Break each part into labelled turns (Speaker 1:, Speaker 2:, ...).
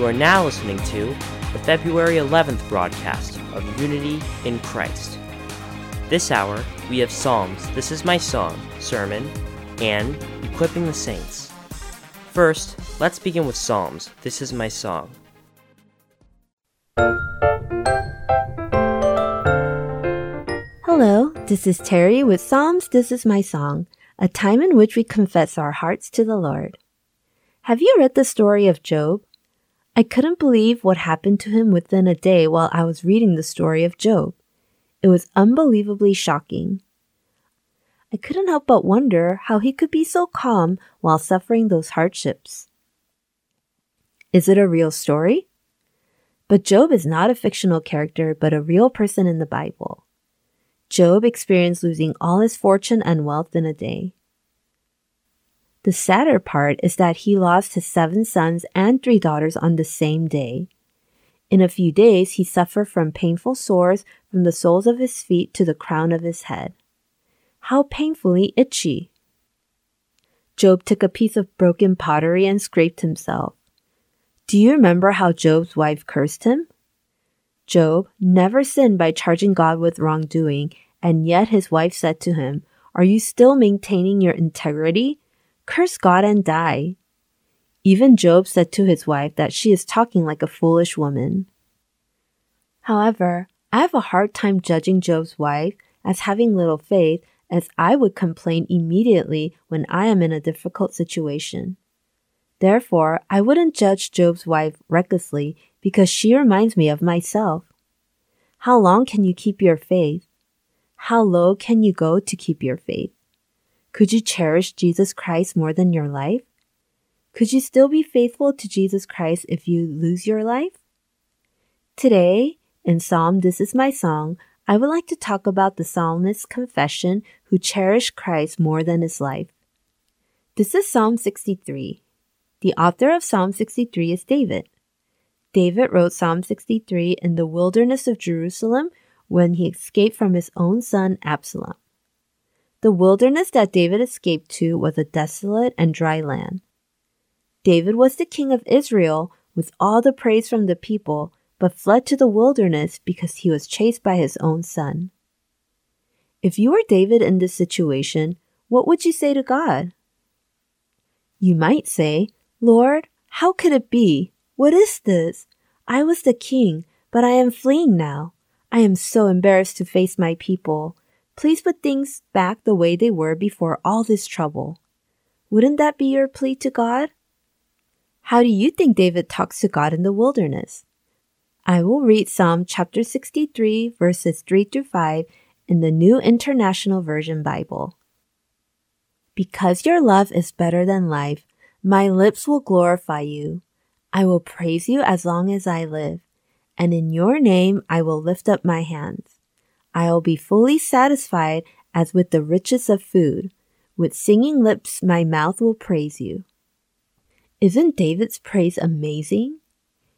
Speaker 1: You are now listening to the February 11th broadcast of Unity in Christ. This hour, we have Psalms, This Is My Song, Sermon, and Equipping the Saints. First, let's begin with Psalms, This Is My Song.
Speaker 2: Hello, this is Terry with Psalms This Is My Song, a time in which we confess our hearts to the Lord. Have you read the story of Job? I couldn't believe what happened to him within a day while I was reading the story of Job. It was unbelievably shocking. I couldn't help but wonder how he could be so calm while suffering those hardships. Is it a real story? But Job is not a fictional character, but a real person in the Bible. Job experienced losing all his fortune and wealth in a day. The sadder part is that he lost his seven sons and three daughters on the same day. In a few days, he suffered from painful sores from the soles of his feet to the crown of his head. How painfully itchy! Job took a piece of broken pottery and scraped himself. Do you remember how Job's wife cursed him? Job never sinned by charging God with wrongdoing, and yet his wife said to him, Are you still maintaining your integrity? Curse God and die. Even Job said to his wife that she is talking like a foolish woman. However, I have a hard time judging Job's wife as having little faith, as I would complain immediately when I am in a difficult situation. Therefore, I wouldn't judge Job's wife recklessly because she reminds me of myself. How long can you keep your faith? How low can you go to keep your faith? Could you cherish Jesus Christ more than your life? Could you still be faithful to Jesus Christ if you lose your life? Today, in Psalm This Is My Song, I would like to talk about the psalmist's confession who cherished Christ more than his life. This is Psalm 63. The author of Psalm 63 is David. David wrote Psalm 63 in the wilderness of Jerusalem when he escaped from his own son Absalom. The wilderness that David escaped to was a desolate and dry land. David was the king of Israel with all the praise from the people, but fled to the wilderness because he was chased by his own son. If you were David in this situation, what would you say to God? You might say, Lord, how could it be? What is this? I was the king, but I am fleeing now. I am so embarrassed to face my people. Please put things back the way they were before all this trouble. Wouldn't that be your plea to God? How do you think David talks to God in the wilderness? I will read Psalm chapter 63 verses 3 through 5 in the New International Version Bible. Because your love is better than life, my lips will glorify you. I will praise you as long as I live, and in your name I will lift up my hands. I will be fully satisfied as with the riches of food. With singing lips my mouth will praise you. Isn't David's praise amazing?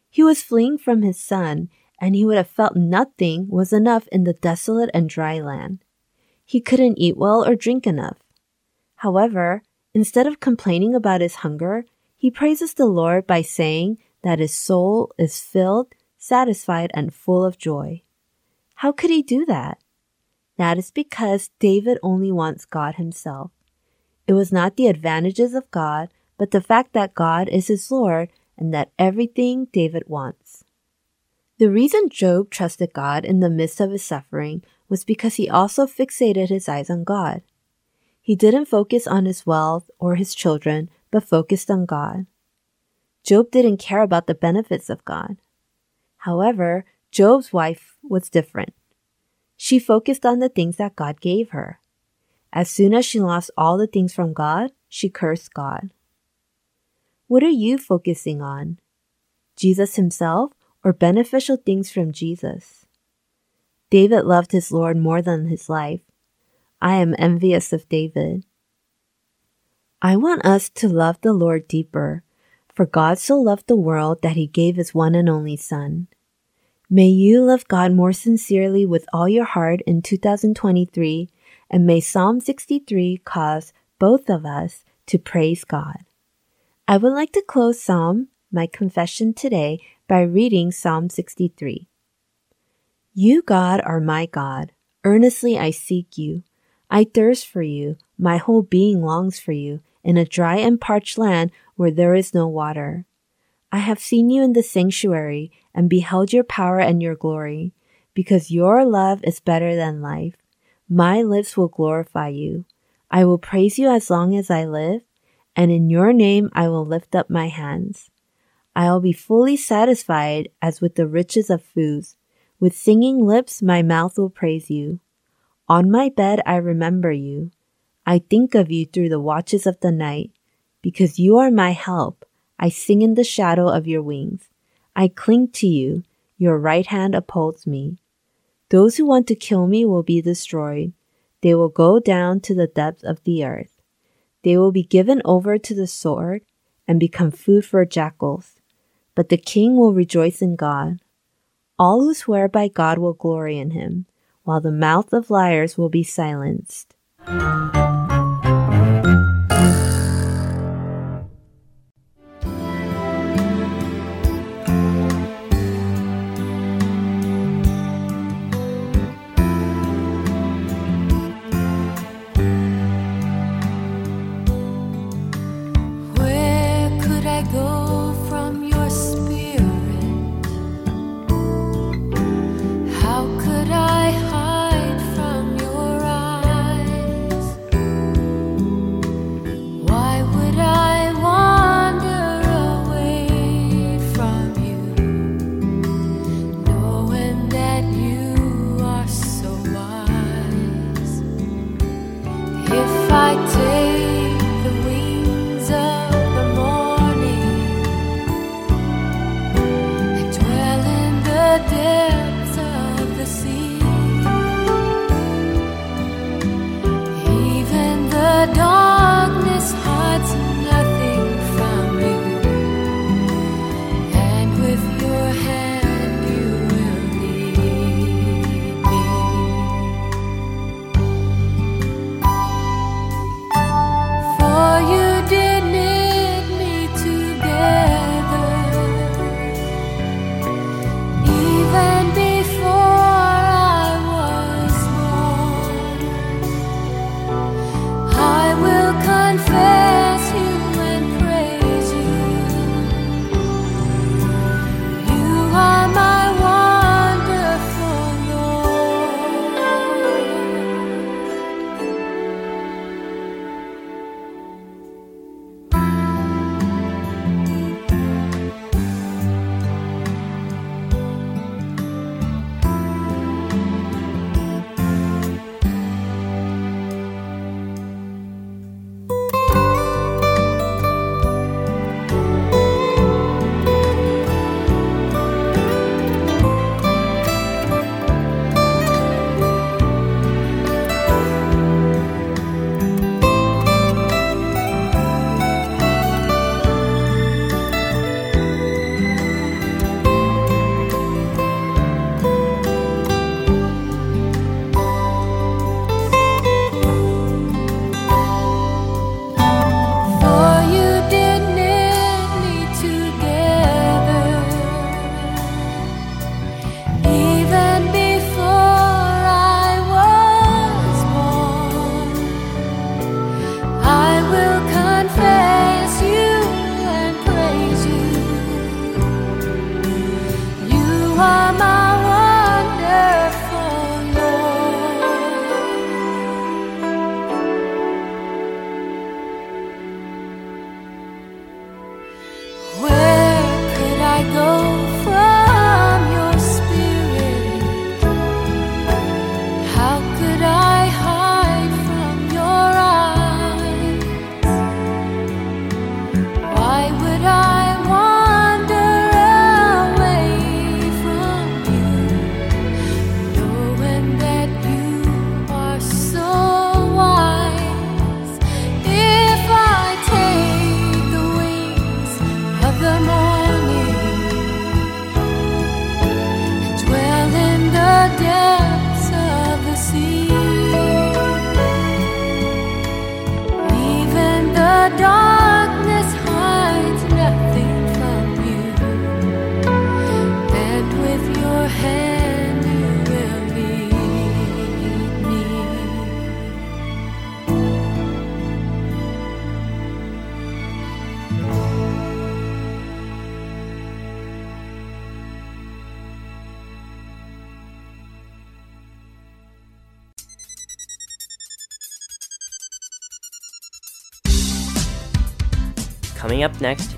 Speaker 2: He was fleeing from his son, and he would have felt nothing was enough in the desolate and dry land. He couldn't eat well or drink enough. However, Instead of complaining about his hunger, he praises the Lord by saying that his soul is filled, satisfied, and full of joy. How could he do that? That is because David only wants God himself. It was not the advantages of God, but the fact that God is his Lord and that everything David wants. The reason Job trusted God in the midst of his suffering was because he also fixated his eyes on God. He didn't focus on his wealth or his children, but focused on God. Job didn't care about the benefits of God. However, Job's wife was different. She focused on the things that God gave her. As soon as she lost all the things from God, she cursed God. What are you focusing on? Jesus himself or beneficial things from Jesus? David loved his Lord more than his life, I am envious of David. I want us to love the Lord deeper, for God so loved the world that he gave his one and only Son. May you love God more sincerely with all your heart in 2023, and may Psalm 63 cause both of us to praise God. I would like to close Psalm
Speaker 3: my confession today by reading Psalm 63. You, God, are my God. Earnestly I seek you. I thirst for you. My whole being longs for you in a dry and parched land where there is no water. I have seen you in the sanctuary and beheld your power and your glory. Because your love is better than life, my lips will glorify you. I will praise you as long as I live, and in your name I will lift up my hands. I'll be fully satisfied as with the riches of foods. With singing lips, my mouth will praise you. On my bed, I remember you. I think of you through the watches of the night. Because you are my help, I sing in the shadow of your wings. I cling to you. Your right hand upholds me. Those who want to kill me will be destroyed. They will go down to the depths of the earth. They will be given over to the sword and become food for jackals. But the king will rejoice in God. All who swear by God will glory in him, while the mouth of liars will be silenced.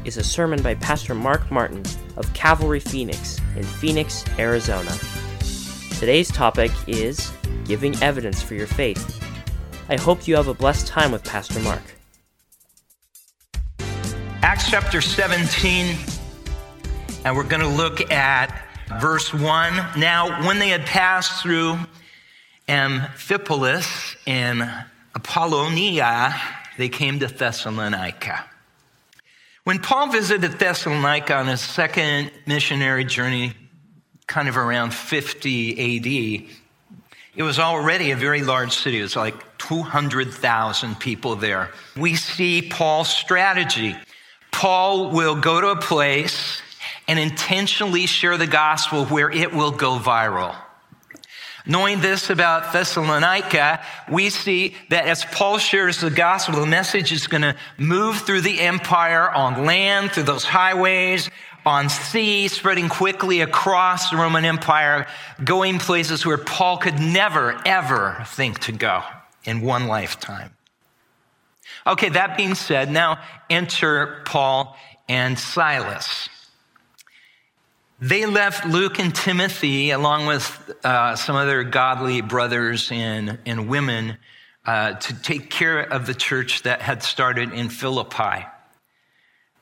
Speaker 1: Is a sermon by Pastor Mark Martin of Calvary Phoenix in Phoenix, Arizona. Today's topic is giving evidence for your faith. I hope you have a blessed time with Pastor Mark.
Speaker 4: Acts chapter 17, and we're going to look at verse 1. Now, when they had passed through Amphipolis and Apollonia, they came to Thessalonica. When Paul visited Thessalonica on his second missionary journey, kind of around 50 AD, it was already a very large city. It was like 200,000 people there. We see Paul's strategy. Paul will go to a place and intentionally share the gospel where it will go viral. Knowing this about Thessalonica, we see that as Paul shares the gospel, the message is going to move through the empire on land, through those highways, on sea, spreading quickly across the Roman Empire, going places where Paul could never, ever think to go in one lifetime. Okay, that being said, now enter Paul and Silas. They left Luke and Timothy, along with uh, some other godly brothers and, and women, uh, to take care of the church that had started in Philippi.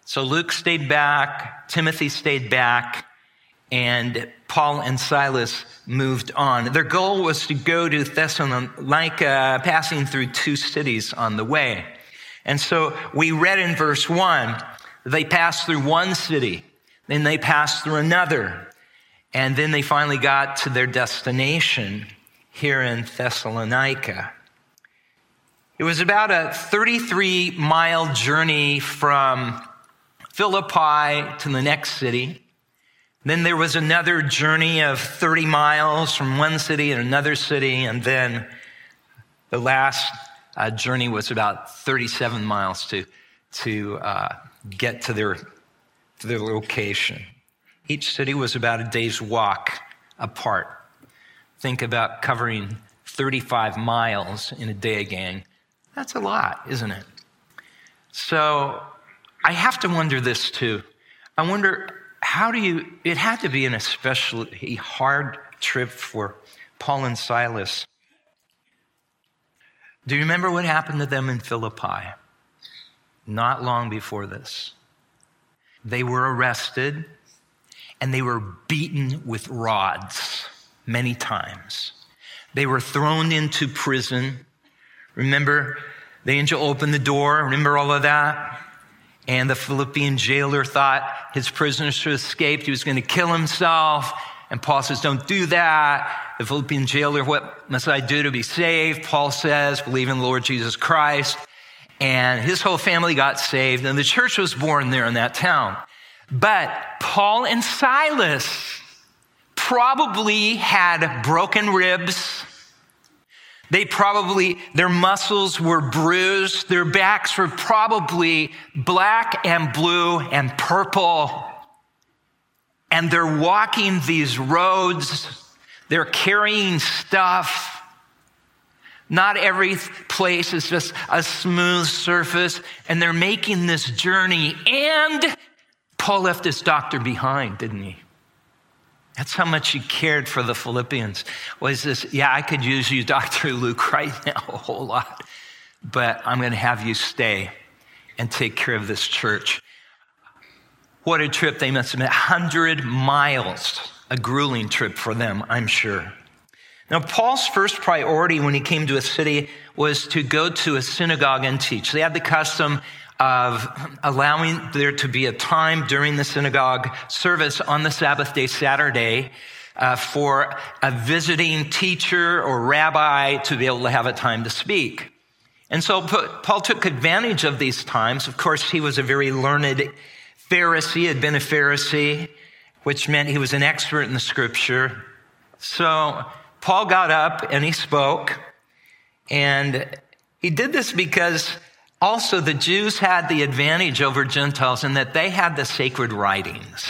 Speaker 4: So Luke stayed back, Timothy stayed back, and Paul and Silas moved on. Their goal was to go to Thessalonica, passing through two cities on the way. And so we read in verse one, they passed through one city. Then they passed through another. And then they finally got to their destination here in Thessalonica. It was about a 33 mile journey from Philippi to the next city. Then there was another journey of 30 miles from one city to another city. And then the last uh, journey was about 37 miles to, to uh, get to their their location. Each city was about a day's walk apart. Think about covering 35 miles in a day, gang. That's a lot, isn't it? So I have to wonder this too. I wonder how do you, it had to be an especially hard trip for Paul and Silas. Do you remember what happened to them in Philippi? Not long before this. They were arrested and they were beaten with rods many times. They were thrown into prison. Remember, the angel opened the door. Remember all of that? And the Philippian jailer thought his prisoners should escape. He was going to kill himself. And Paul says, Don't do that. The Philippian jailer, what must I do to be saved? Paul says, Believe in the Lord Jesus Christ and his whole family got saved, and the church was born there in that town. But Paul and Silas probably had broken ribs. They probably, their muscles were bruised. Their backs were probably black and blue and purple. And they're walking these roads. They're carrying stuff. Not every place is just a smooth surface, and they're making this journey. And Paul left his doctor behind, didn't he? That's how much he cared for the Philippians. Was this, yeah, I could use you, Dr. Luke, right now a whole lot, but I'm going to have you stay and take care of this church. What a trip they must have been 100 miles, a grueling trip for them, I'm sure. Now, Paul's first priority when he came to a city was to go to a synagogue and teach. They had the custom of allowing there to be a time during the synagogue service on the Sabbath day, Saturday, uh, for a visiting teacher or rabbi to be able to have a time to speak. And so Paul took advantage of these times. Of course, he was a very learned Pharisee, had been a Pharisee, which meant he was an expert in the scripture. So Paul got up and he spoke, and he did this because also the Jews had the advantage over Gentiles in that they had the sacred writings.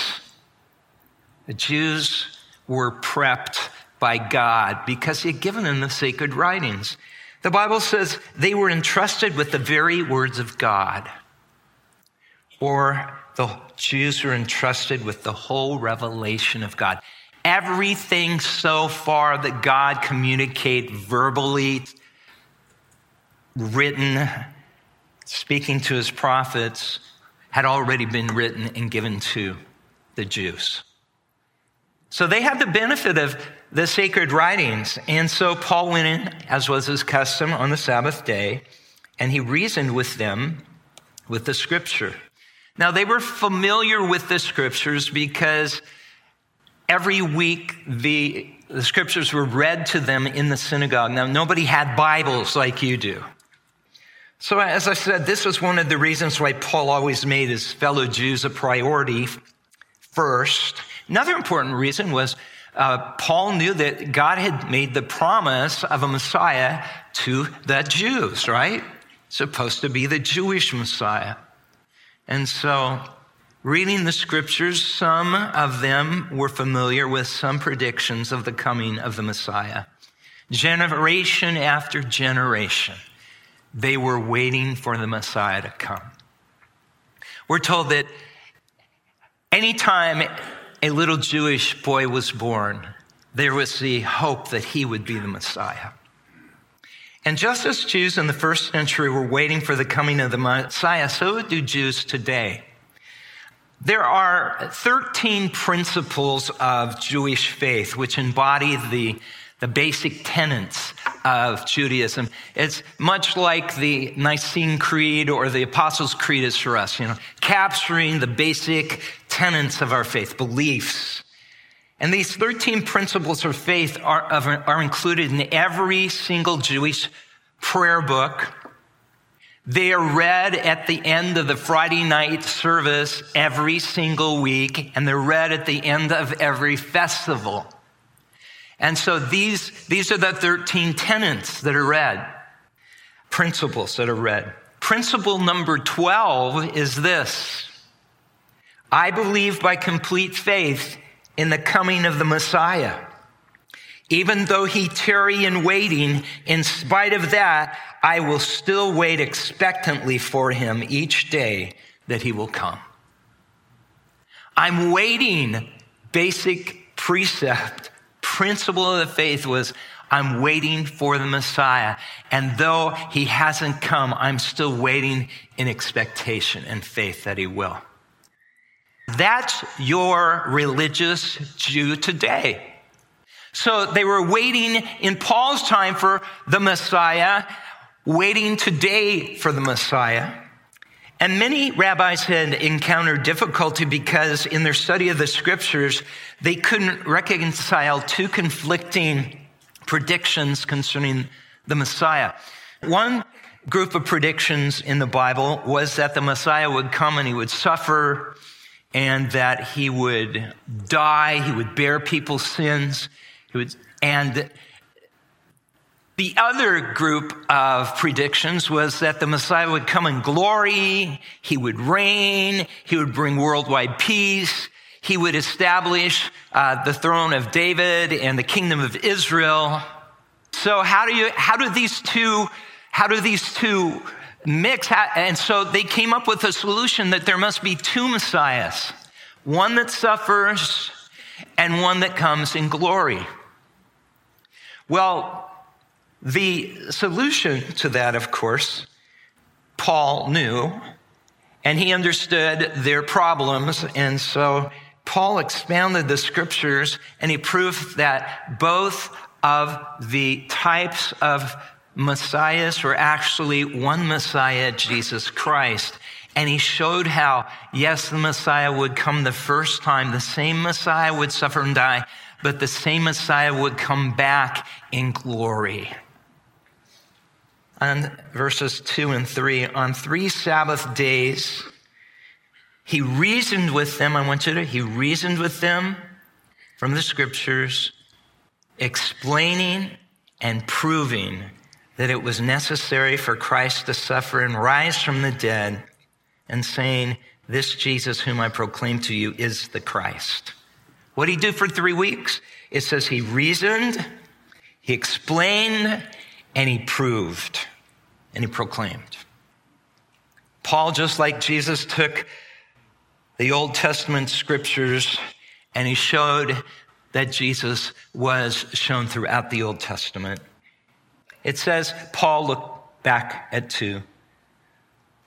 Speaker 4: The Jews were prepped by God because he had given them the sacred writings. The Bible says they were entrusted with the very words of God. or the Jews were entrusted with the whole revelation of God. Everything so far that God communicated verbally, written, speaking to his prophets, had already been written and given to the Jews. So they had the benefit of the sacred writings. And so Paul went in, as was his custom, on the Sabbath day, and he reasoned with them with the scripture. Now, they were familiar with the scriptures because every week the, the scriptures were read to them in the synagogue. Now, nobody had Bibles like you do. So, as I said, this was one of the reasons why Paul always made his fellow Jews a priority first. Another important reason was uh, Paul knew that God had made the promise of a Messiah to the Jews, right? Supposed to be the Jewish Messiah. And so, reading the scriptures, some of them were familiar with some predictions of the coming of the Messiah. Generation after generation, they were waiting for the Messiah to come. We're told that anytime a little Jewish boy was born, there was the hope that he would be the Messiah. And just as Jews in the first century were waiting for the coming of the Messiah, so do Jews today. There are 13 principles of Jewish faith which embody the, the basic tenets of Judaism. It's much like the Nicene Creed or the Apostles' Creed is for us, you know, capturing the basic tenets of our faith, beliefs. And these 13 principles of faith are, are included in every single Jewish prayer book. They are read at the end of the Friday night service every single week, and they're read at the end of every festival. And so these, these are the 13 tenets that are read, principles that are read. Principle number 12 is this I believe by complete faith in the coming of the Messiah. Even though he tarry in waiting, in spite of that, I will still wait expectantly for him each day that he will come. I'm waiting. Basic precept, principle of the faith was I'm waiting for the Messiah. And though he hasn't come, I'm still waiting in expectation and faith that he will. That's your religious Jew today. So they were waiting in Paul's time for the Messiah, waiting today for the Messiah. And many rabbis had encountered difficulty because in their study of the scriptures, they couldn't reconcile two conflicting predictions concerning the Messiah. One group of predictions in the Bible was that the Messiah would come and he would suffer and that he would die, he would bear people's sins, he would, and the other group of predictions was that the Messiah would come in glory, he would reign, he would bring worldwide peace, he would establish uh, the throne of David and the kingdom of Israel. So how do you how do these two how do these two mix? And so they came up with a solution that there must be two messiahs, one that suffers and one that comes in glory. Well, the solution to that, of course, Paul knew, and he understood their problems. And so Paul expounded the scriptures and he proved that both of the types of messiahs were actually one Messiah, Jesus Christ. And he showed how, yes, the Messiah would come the first time, the same Messiah would suffer and die, but the same Messiah would come back in glory. And verses 2 and 3 on three Sabbath days, he reasoned with them. I want you to, he reasoned with them from the scriptures, explaining and proving that it was necessary for Christ to suffer and rise from the dead, and saying, This Jesus whom I proclaim to you is the Christ. What did he do for three weeks? It says he reasoned, he explained, and he proved, and he proclaimed. Paul, just like Jesus, took the Old Testament scriptures and he showed that Jesus was shown throughout the Old Testament. It says, Paul looked back at two.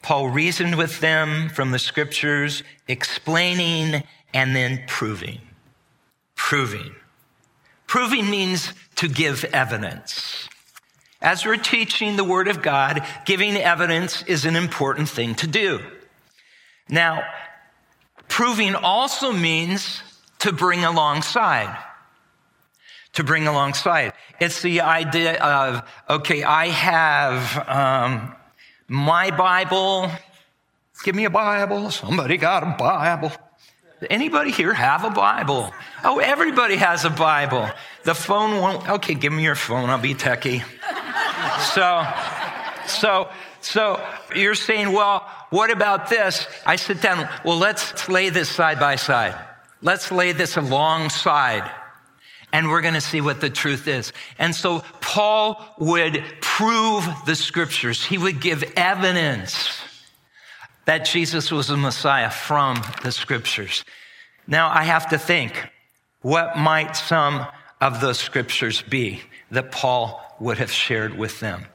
Speaker 4: Paul reasoned with them from the scriptures, explaining and then proving. Proving. Proving means to give evidence. As we're teaching the Word of God, giving evidence is an important thing to do. Now, proving also means to bring alongside. To bring alongside. It's the idea of, okay, I have um, my Bible. Give me a Bible. Somebody got a Bible. Anybody here have a Bible? Oh, everybody has a Bible. The phone won't. Okay, give me your phone. I'll be techie. So, so, so you're saying, well, what about this? I sit down. Well, let's lay this side by side. Let's lay this alongside and we're going to see what the truth is. And so Paul would prove the scriptures. He would give evidence that Jesus was the Messiah from the scriptures. Now I have to think, what might some of those scriptures be that Paul would have shared with them?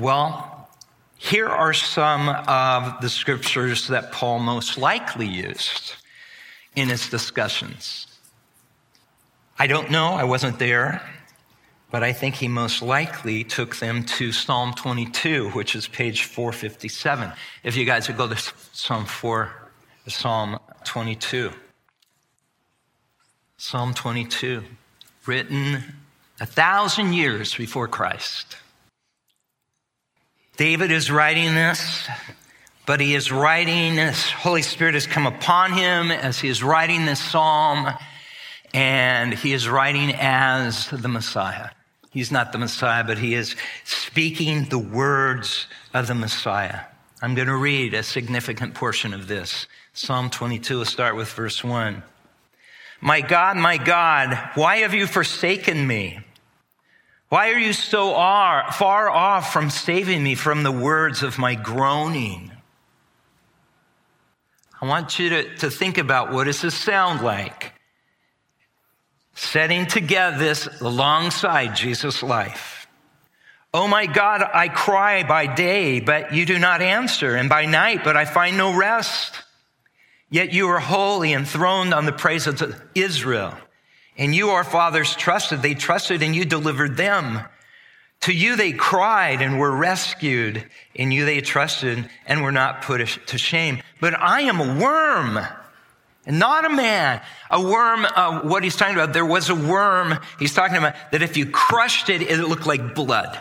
Speaker 4: Well, here are some of the scriptures that Paul most likely used in his discussions. I don't know, I wasn't there, but I think he most likely took them to Psalm 22, which is page 457. If you guys would go to Psalm 4, Psalm 22. Psalm 22, written a thousand years before Christ. David is writing this, but he is writing this. Holy Spirit has come upon him as he is writing this psalm, and he is writing as the Messiah. He's not the Messiah, but he is speaking the words of the Messiah. I'm going to read a significant portion of this. Psalm 22, we'll start with verse 1. My God, my God, why have you forsaken me? Why are you so far off from saving me from the words of my groaning? I want you to, to think about what does this sound like? Setting together this alongside Jesus' life. Oh my God, I cry by day, but you do not answer, and by night, but I find no rest. Yet you are holy, enthroned on the praises of Israel. And you, our fathers, trusted. They trusted and you delivered them. To you they cried and were rescued. In you they trusted and were not put to shame. But I am a worm and not a man. A worm, uh, what he's talking about, there was a worm he's talking about that if you crushed it, it looked like blood.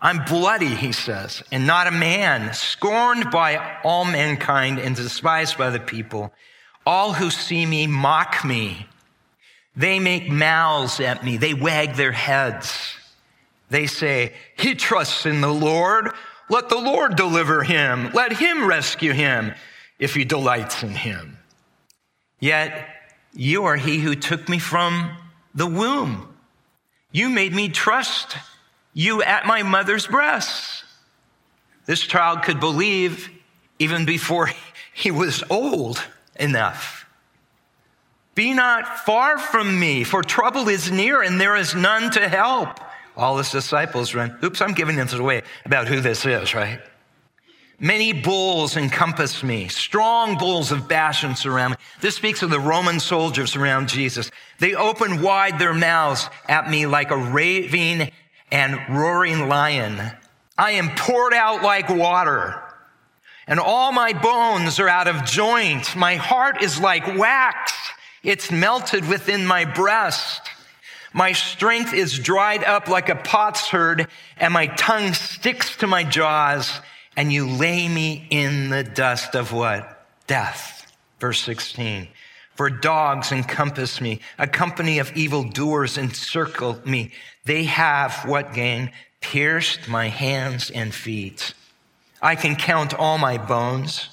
Speaker 4: I'm bloody, he says, and not a man, scorned by all mankind and despised by the people. All who see me mock me. They make mouths at me. They wag their heads. They say, he trusts in the Lord. Let the Lord deliver him. Let him rescue him if he delights in him. Yet you are he who took me from the womb. You made me trust you at my mother's breast. This child could believe even before he was old enough. Be not far from me, for trouble is near and there is none to help. All his disciples run. Oops, I'm giving this away about who this is, right? Many bulls encompass me, strong bulls of Bashan surround me. This speaks of the Roman soldiers around Jesus. They open wide their mouths at me like a raving and roaring lion. I am poured out like water and all my bones are out of joint. My heart is like wax. It's melted within my breast. My strength is dried up like a potsherd and my tongue sticks to my jaws and you lay me in the dust of what? Death. Verse 16. For dogs encompass me. A company of evildoers encircle me. They have what gain? Pierced my hands and feet. I can count all my bones.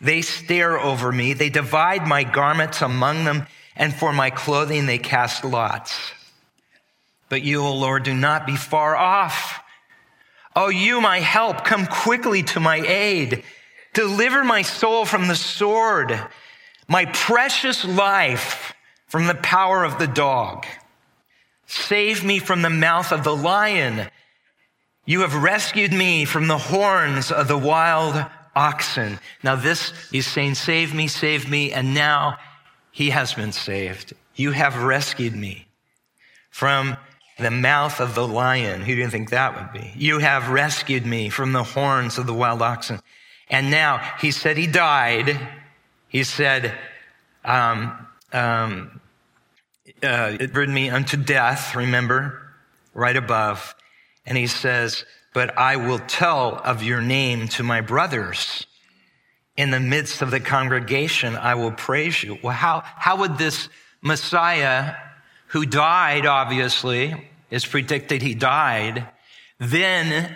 Speaker 4: They stare over me. They divide my garments among them, and for my clothing they cast lots. But you, O Lord, do not be far off. Oh, you, my help, come quickly to my aid. Deliver my soul from the sword, my precious life from the power of the dog. Save me from the mouth of the lion. You have rescued me from the horns of the wild oxen. Now this, he's saying, save me, save me. And now he has been saved. You have rescued me from the mouth of the lion. Who do you think that would be? You have rescued me from the horns of the wild oxen. And now he said he died. He said, um, um, uh, it brought me unto death, remember, right above. And he says, but I will tell of your name to my brothers. In the midst of the congregation, I will praise you. Well, how, how would this Messiah, who died, obviously, is predicted he died, then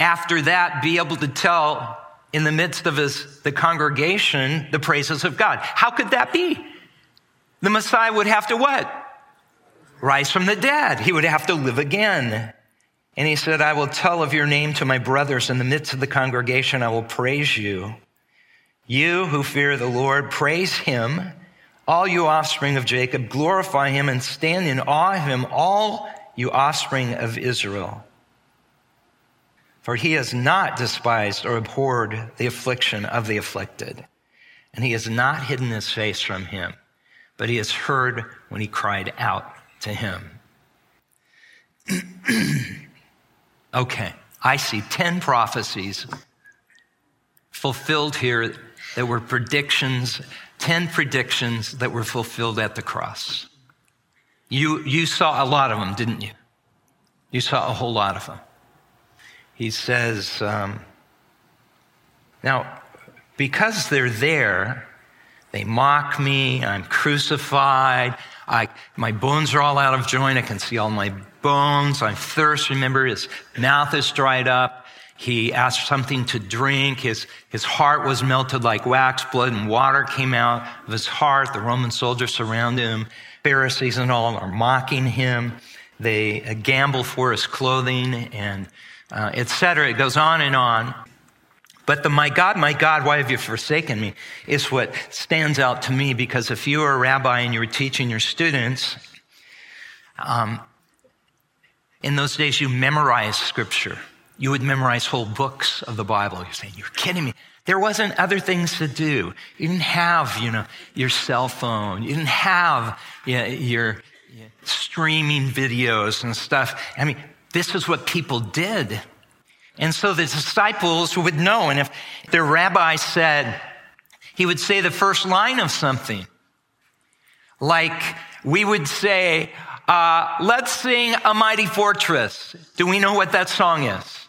Speaker 4: after that be able to tell in the midst of his, the congregation the praises of God? How could that be? The Messiah would have to what? Rise from the dead. He would have to live again. And he said, I will tell of your name to my brothers in the midst of the congregation. I will praise you. You who fear the Lord, praise him. All you offspring of Jacob, glorify him and stand in awe of him, all you offspring of Israel. For he has not despised or abhorred the affliction of the afflicted, and he has not hidden his face from him but he has heard when he cried out to him. okay, I see 10 prophecies fulfilled here that were predictions, 10 predictions that were fulfilled at the cross. You, you saw a lot of them, didn't you? You saw a whole lot of them. He says, um, now, because they're there, they mock me. I'm crucified. I, my bones are all out of joint. I can see all my bones. I'm thirst. Remember, his mouth is dried up. He asked something to drink. His, his heart was melted like wax. Blood and water came out of his heart. The Roman soldiers surround him. Pharisees and all are mocking him. They gamble for his clothing and uh, etc. It goes on and on. But the my God, my God, why have you forsaken me is what stands out to me because if you were a rabbi and you were teaching your students, um, in those days you memorized scripture. You would memorize whole books of the Bible. You're saying, you're kidding me. There wasn't other things to do. You didn't have, you know, your cell phone. You didn't have you know, your, your streaming videos and stuff. I mean, this is what people did. And so the disciples would know. And if their rabbi said, he would say the first line of something. Like we would say, uh, let's sing A Mighty Fortress. Do we know what that song is?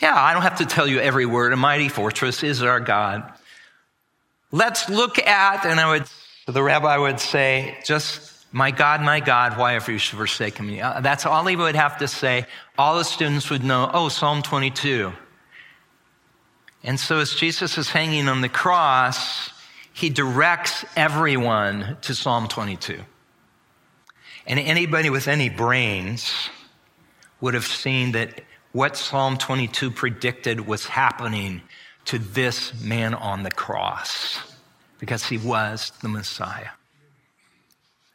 Speaker 4: Yeah, I don't have to tell you every word. A mighty fortress is our God. Let's look at, and I would, the rabbi would say, just my God, my God, why have you forsaken me? Uh, that's all he would have to say. All the students would know, oh, Psalm 22. And so as Jesus is hanging on the cross, he directs everyone to Psalm 22. And anybody with any brains would have seen that what Psalm 22 predicted was happening to this man on the cross because he was the Messiah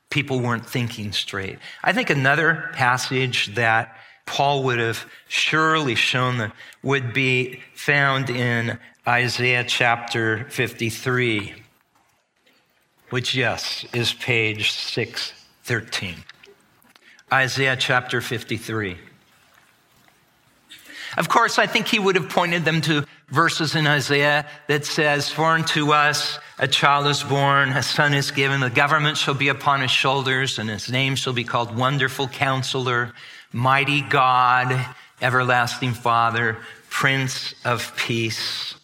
Speaker 4: people weren't thinking straight. I think another passage that Paul would have surely shown them would be found in Isaiah chapter 53, which, yes, is page 613. Isaiah chapter 53. Of course, I think he would have pointed them to verses in Isaiah that says, For unto us a child is born, a son is given, the government shall be upon his shoulders, and his name shall be called Wonderful Counselor, Mighty God, Everlasting Father, Prince of Peace.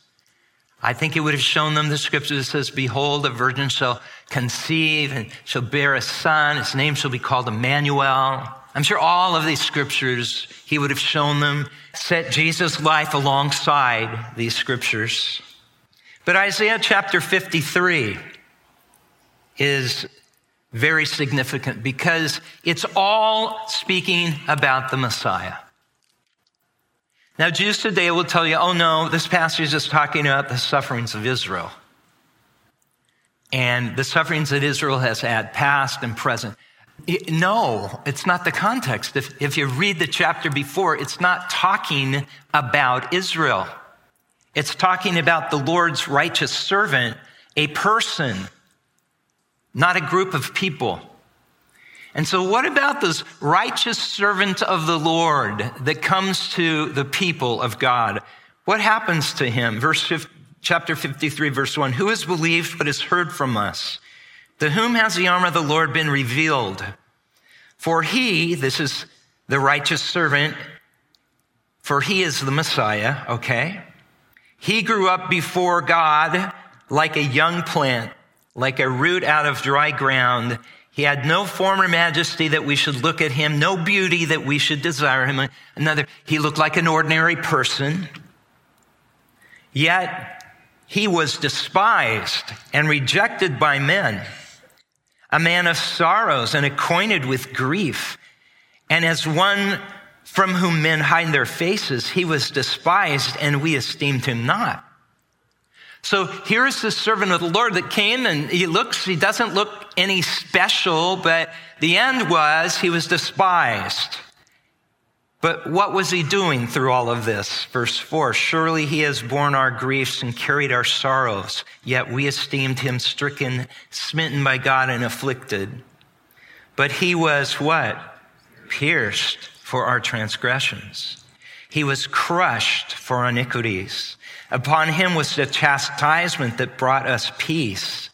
Speaker 4: I think it would have shown them the scripture that says, Behold, a virgin shall conceive and shall bear a son. His name shall be called Emmanuel. I'm sure all of these scriptures, he would have shown them, set Jesus' life alongside these scriptures. But Isaiah chapter 53 is very significant because it's all speaking about the Messiah. Now, Jews today will tell you, oh no, this passage is just talking about the sufferings of Israel. And the sufferings that Israel has had, past and present. No, it's not the context. If, if you read the chapter before, it's not talking about Israel. It's talking about the Lord's righteous servant, a person, not a group of people. And so, what about this righteous servant of the Lord that comes to the people of God? What happens to him? Verse 50, chapter 53, verse 1 Who has believed what has heard from us? To whom has the arm of the Lord been revealed? For he, this is the righteous servant, for he is the Messiah, okay? He grew up before God like a young plant, like a root out of dry ground. He had no form or majesty that we should look at him, no beauty that we should desire him. Another, he looked like an ordinary person. Yet he was despised and rejected by men, a man of sorrows and acquainted with grief. And as one from whom men hide their faces, he was despised and we esteemed him not. So here's the servant of the Lord that came and he looks, he doesn't look any special, but the end was he was despised. But what was he doing through all of this? Verse 4 Surely he has borne our griefs and carried our sorrows, yet we esteemed him stricken, smitten by God, and afflicted. But he was what? Pierced for our transgressions, he was crushed for our iniquities. Upon him was the chastisement that brought us peace.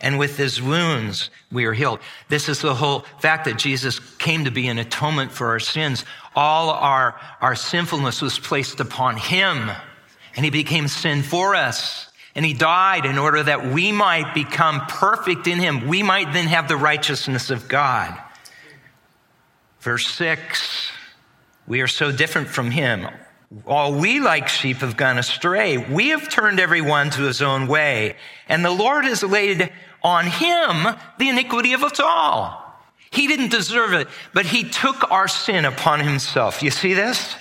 Speaker 4: And with his wounds, we are healed. This is the whole fact that Jesus came to be an atonement for our sins. All our, our sinfulness was placed upon him, and he became sin for us. And he died in order that we might become perfect in him. We might then have the righteousness of God. Verse 6 We are so different from him. All we like sheep have gone astray. We have turned everyone to his own way. And the Lord has laid on him the iniquity of us all. He didn't deserve it, but he took our sin upon himself. You see this?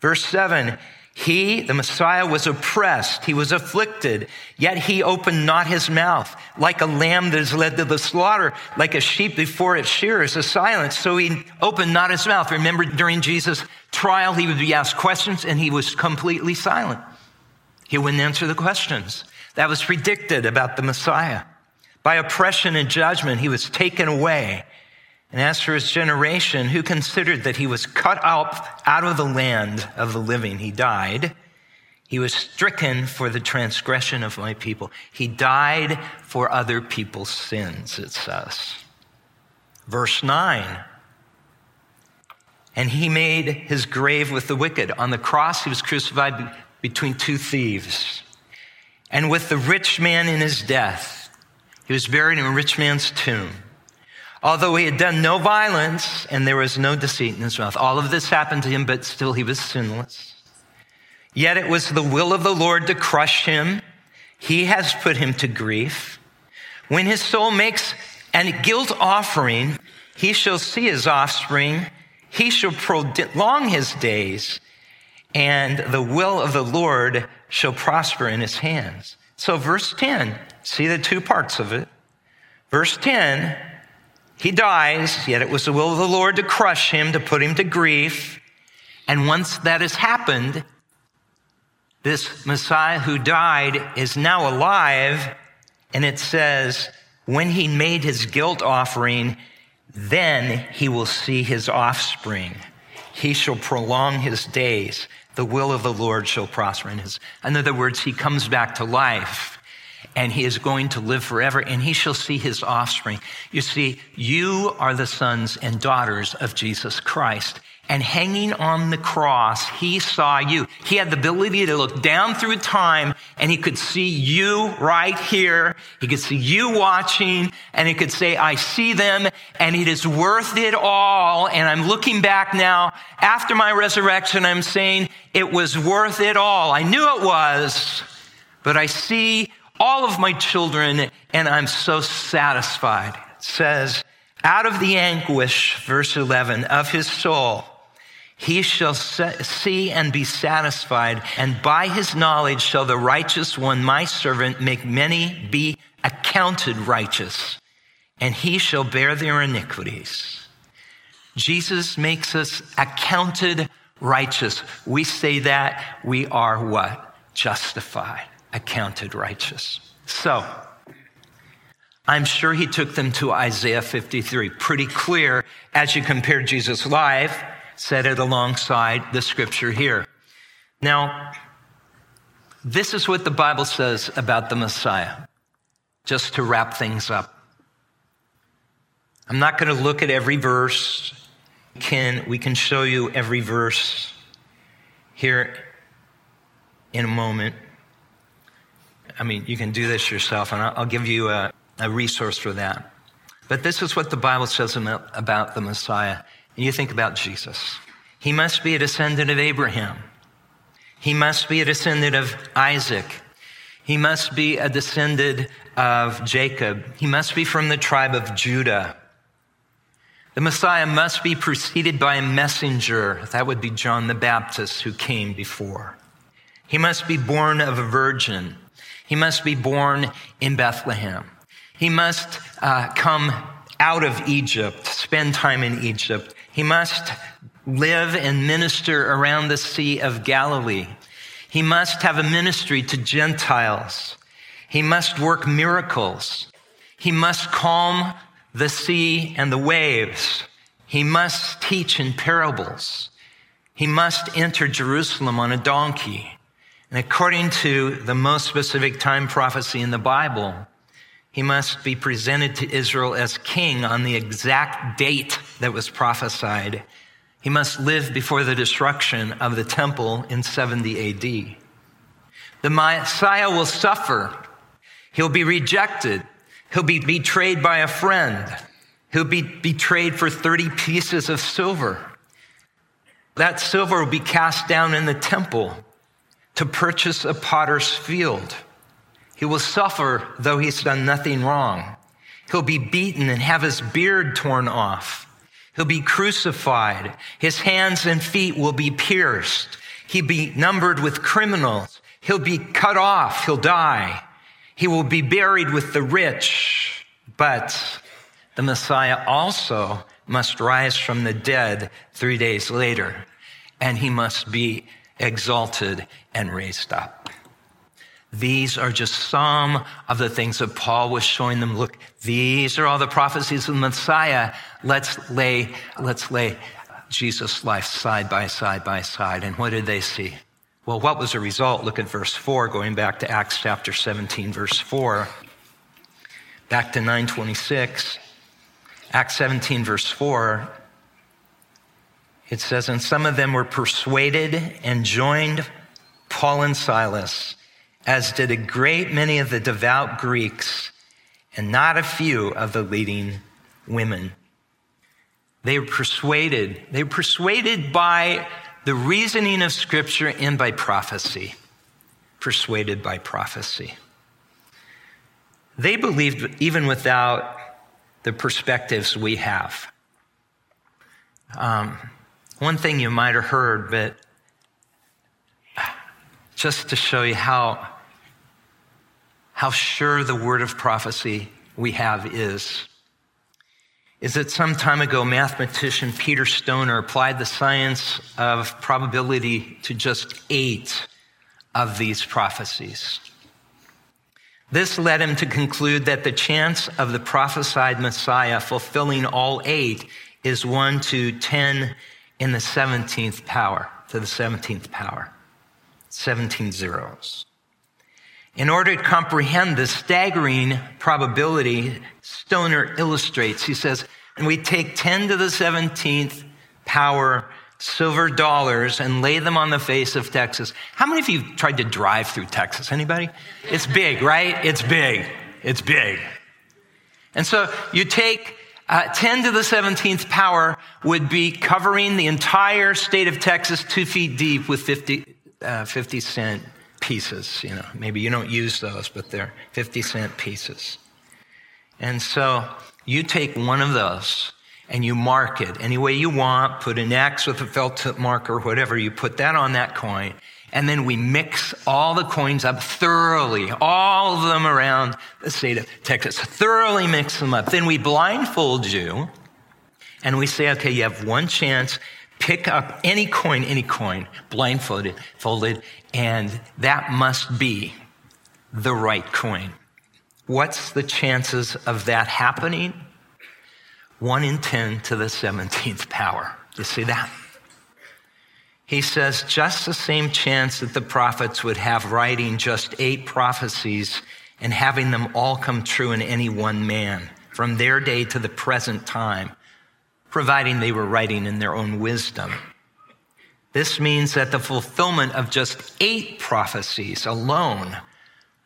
Speaker 4: Verse 7 he, the Messiah, was oppressed. He was afflicted, yet he opened not his mouth. Like a lamb that is led to the slaughter, like a sheep before its shearers is silent. So he opened not his mouth. Remember, during Jesus' trial, he would be asked questions and he was completely silent. He wouldn't answer the questions. That was predicted about the Messiah. By oppression and judgment, he was taken away. And as for his generation, who considered that he was cut up out of the land of the living, he died. He was stricken for the transgression of my people. He died for other people's sins, it says. Verse 9. And he made his grave with the wicked. On the cross, he was crucified between two thieves. And with the rich man in his death, he was buried in a rich man's tomb. Although he had done no violence and there was no deceit in his mouth. All of this happened to him, but still he was sinless. Yet it was the will of the Lord to crush him. He has put him to grief. When his soul makes a guilt offering, he shall see his offspring. He shall prolong his days, and the will of the Lord shall prosper in his hands. So, verse 10, see the two parts of it. Verse 10, he dies, yet it was the will of the Lord to crush him, to put him to grief. And once that has happened, this Messiah who died is now alive. And it says, when he made his guilt offering, then he will see his offspring. He shall prolong his days. The will of the Lord shall prosper in his. In other words, he comes back to life and he is going to live forever and he shall see his offspring. You see, you are the sons and daughters of Jesus Christ. And hanging on the cross, he saw you. He had the ability to look down through time and he could see you right here. He could see you watching and he could say, I see them and it is worth it all. And I'm looking back now after my resurrection. I'm saying it was worth it all. I knew it was, but I see all of my children, and I'm so satisfied. It says, out of the anguish, verse 11, of his soul, He shall see and be satisfied, and by his knowledge shall the righteous one, my servant, make many be accounted righteous, and he shall bear their iniquities. Jesus makes us accounted righteous. We say that we are what? Justified, accounted righteous. So, I'm sure he took them to Isaiah 53. Pretty clear as you compare Jesus' life, set it alongside the scripture here. Now, this is what the Bible says about the Messiah, just to wrap things up. I'm not going to look at every verse. Can, we can show you every verse here in a moment. I mean, you can do this yourself, and I'll, give you a, a resource for that. But this is what the Bible says about the Messiah. And you think about Jesus. He must be a descendant of Abraham. He must be a descendant of Isaac. He must be a descendant of Jacob. He must be from the tribe of Judah. The Messiah must be preceded by a messenger. That would be John the Baptist who came before. He must be born of a virgin. He must be born in Bethlehem. He must uh, come out of Egypt, spend time in Egypt. He must live and minister around the Sea of Galilee. He must have a ministry to Gentiles. He must work miracles. He must calm the sea and the waves. He must teach in parables. He must enter Jerusalem on a donkey. And according to the most specific time prophecy in the Bible, he must be presented to Israel as king on the exact date that was prophesied. He must live before the destruction of the temple in 70 AD. The Messiah will suffer. He'll be rejected. He'll be betrayed by a friend. He'll be betrayed for 30 pieces of silver. That silver will be cast down in the temple to purchase a potter's field. He will suffer though he's done nothing wrong. He'll be beaten and have his beard torn off. He'll be crucified. His hands and feet will be pierced. He'll be numbered with criminals. He'll be cut off. He'll die. He will be buried with the rich. But the Messiah also must rise from the dead three days later, and he must be exalted and raised up. These are just some of the things that Paul was showing them. Look, these are all the prophecies of the Messiah. Let's lay, let's lay Jesus' life side by side by side. And what did they see? Well, what was the result? Look at verse 4, going back to Acts chapter 17, verse 4, back to 926. Acts 17, verse 4, it says, And some of them were persuaded and joined Paul and Silas as did a great many of the devout Greeks and not a few of the leading women. They were persuaded. They were persuaded by the reasoning of Scripture and by prophecy. Persuaded by prophecy. They believed even without the perspectives we have. Um, one thing you might have heard, but just to show you how how sure the word of prophecy we have is. Is that some time ago, mathematician Peter Stoner applied the science of probability to just eight of these prophecies. This led him to conclude that the chance of the prophesied Messiah fulfilling all eight is 1 to 10 in the 17th power, to the 17th power. 17 zeros. In order to comprehend this staggering probability, Stoner illustrates, he says, and we take 10 to the 17th power silver dollars and lay them on the face of Texas. How many of you tried to drive through Texas? Anybody? It's big, right? It's big. It's big. And so you take uh, 10 to the 17th power would be covering the entire state of Texas two feet deep with 50, uh, 50 cent pieces. You know, maybe you don't use those, but they're 50 cent pieces. And so you take one of those and you mark it any way you want, put an X with a felt tip marker, or whatever, you put that on that coin. And then we mix all the coins up thoroughly, all of them around the state of Texas, thoroughly mix them up. Then we blindfold you and we say, okay, you have one chance. Pick up any coin, any coin, blindfolded, folded, and that must be the right coin. What's the chances of that happening? One in 10 to the 17th power. You see that? He says just the same chance that the prophets would have writing just eight prophecies and having them all come true in any one man from their day to the present time, providing they were writing in their own wisdom. This means that the fulfillment of just eight prophecies alone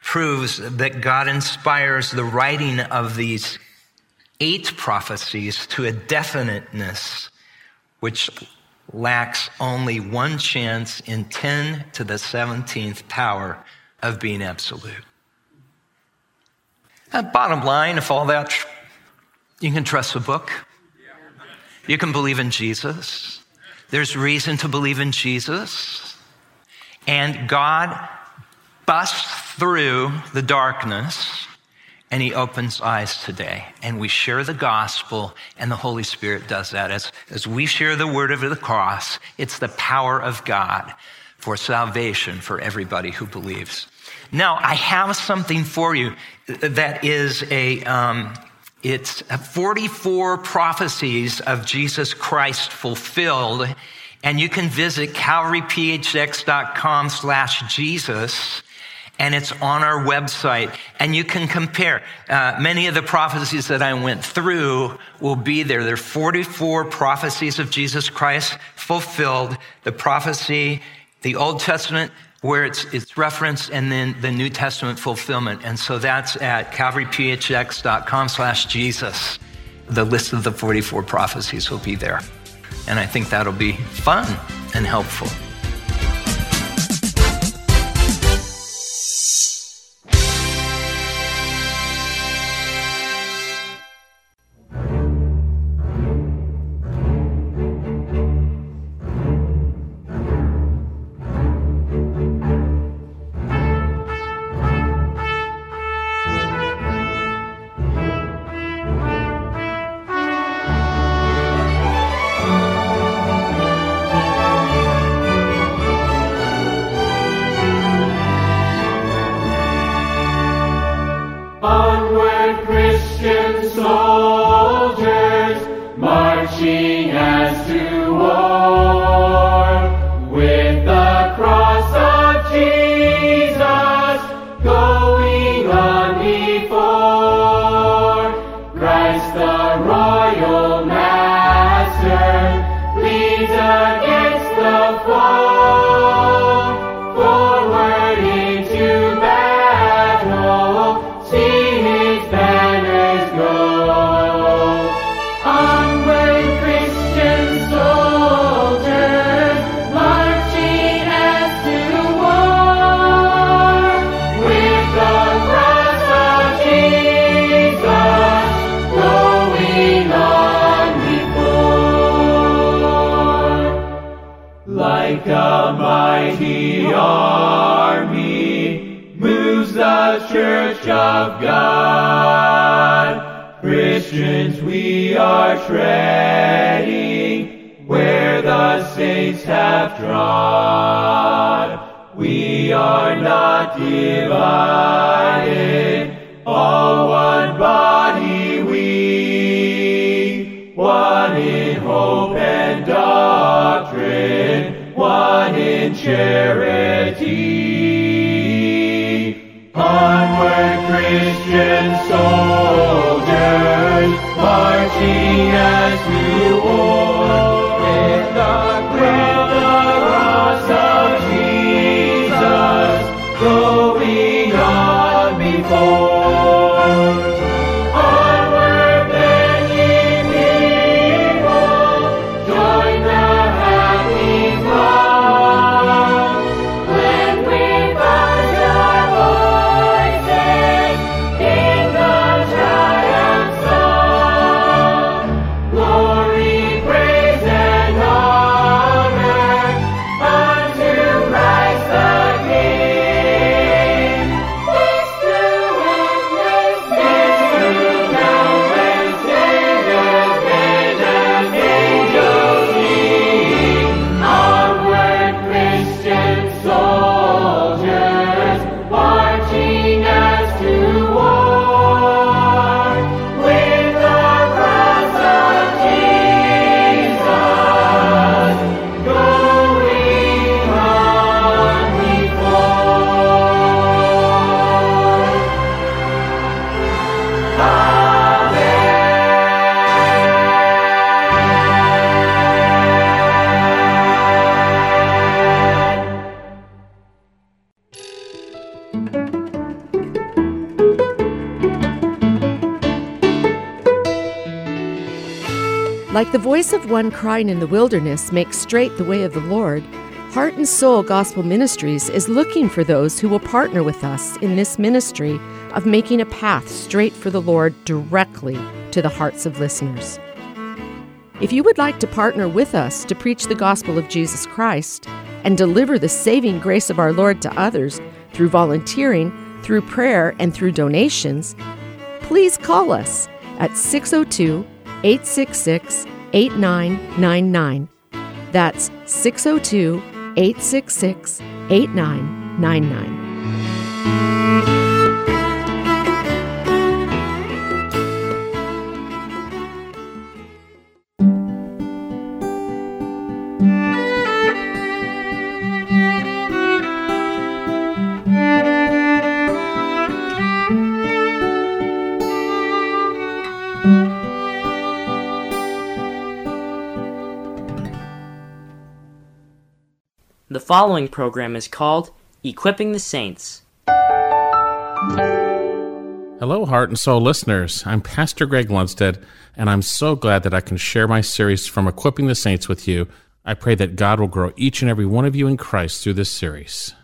Speaker 4: proves that God inspires the writing of these eight prophecies to a definiteness which lacks only one chance in 10 to the 17th power of being absolute. And bottom line, if all that, you can trust the book. You can believe in Jesus. There's reason to believe in Jesus. And God busts through the darkness and he opens eyes today. And we share the gospel, and the Holy Spirit does that. As, as we share the word of the cross, it's the power of God for salvation for everybody who believes. Now, I have something for you that is a, um, it's 44 prophecies of Jesus Christ fulfilled. And you can visit calvaryphx.com slash Jesus and it's on our website. And you can compare. Uh, many of the prophecies that I went through will be there. There are 44 prophecies of Jesus Christ fulfilled. The prophecy, the Old Testament, where it's, it's referenced, and then the New Testament fulfillment. And so that's at calvaryphx.com slash Jesus. The list of the 44 prophecies will be there. And I think that'll be fun and helpful.
Speaker 5: are treading, where the saints have trod, we are not divine.
Speaker 6: Like the voice of one crying in the wilderness makes straight the way of the Lord, Heart and Soul Gospel Ministries is looking for those who will partner with us in this ministry of making a path straight for the Lord directly to the hearts of listeners. If you would like to partner with us to preach the gospel of Jesus Christ and deliver the saving grace of our Lord to others through volunteering, through prayer, and through donations, please call us at 602 866 8999. That's 602 866 8999.
Speaker 1: Following program is called Equipping the Saints.
Speaker 7: Hello, Heart and Soul listeners. I'm Pastor Greg Lundstedt, and I'm so glad that I can share my series from Equipping the Saints with you. I pray that God will grow each and every one of you in Christ through this series.